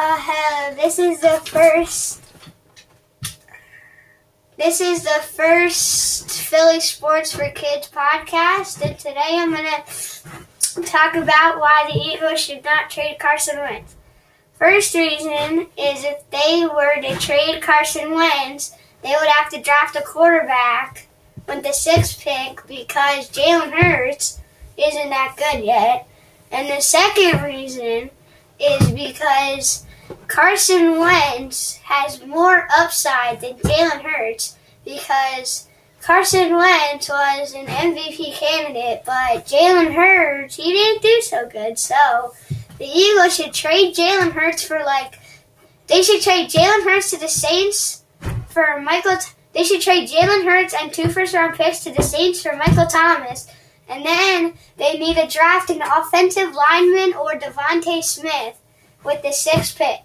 Uh, this is the first. This is the first Philly Sports for Kids podcast, and today I'm gonna talk about why the Eagles should not trade Carson Wentz. First reason is if they were to trade Carson Wentz, they would have to draft a quarterback with the sixth pick because Jalen Hurts isn't that good yet. And the second reason is because Carson Wentz has more upside than Jalen Hurts because Carson Wentz was an MVP candidate, but Jalen Hurts, he didn't do so good. So the Eagles should trade Jalen Hurts for like, they should trade Jalen Hurts to the Saints for Michael. They should trade Jalen Hurts and two first round picks to the Saints for Michael Thomas. And then they need to draft an offensive lineman or DeVonta Smith with the sixth pick.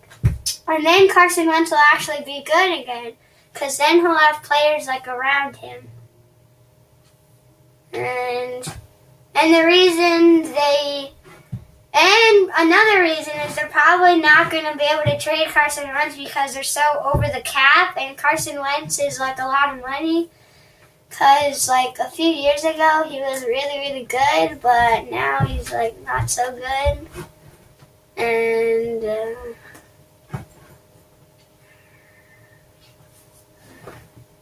And then Carson Wentz will actually be good again, because then he'll have players like around him. And and the reason they and another reason is they're probably not going to be able to trade Carson Wentz because they're so over the cap, and Carson Wentz is like a lot of money. Cause like a few years ago he was really really good, but now he's like not so good, and.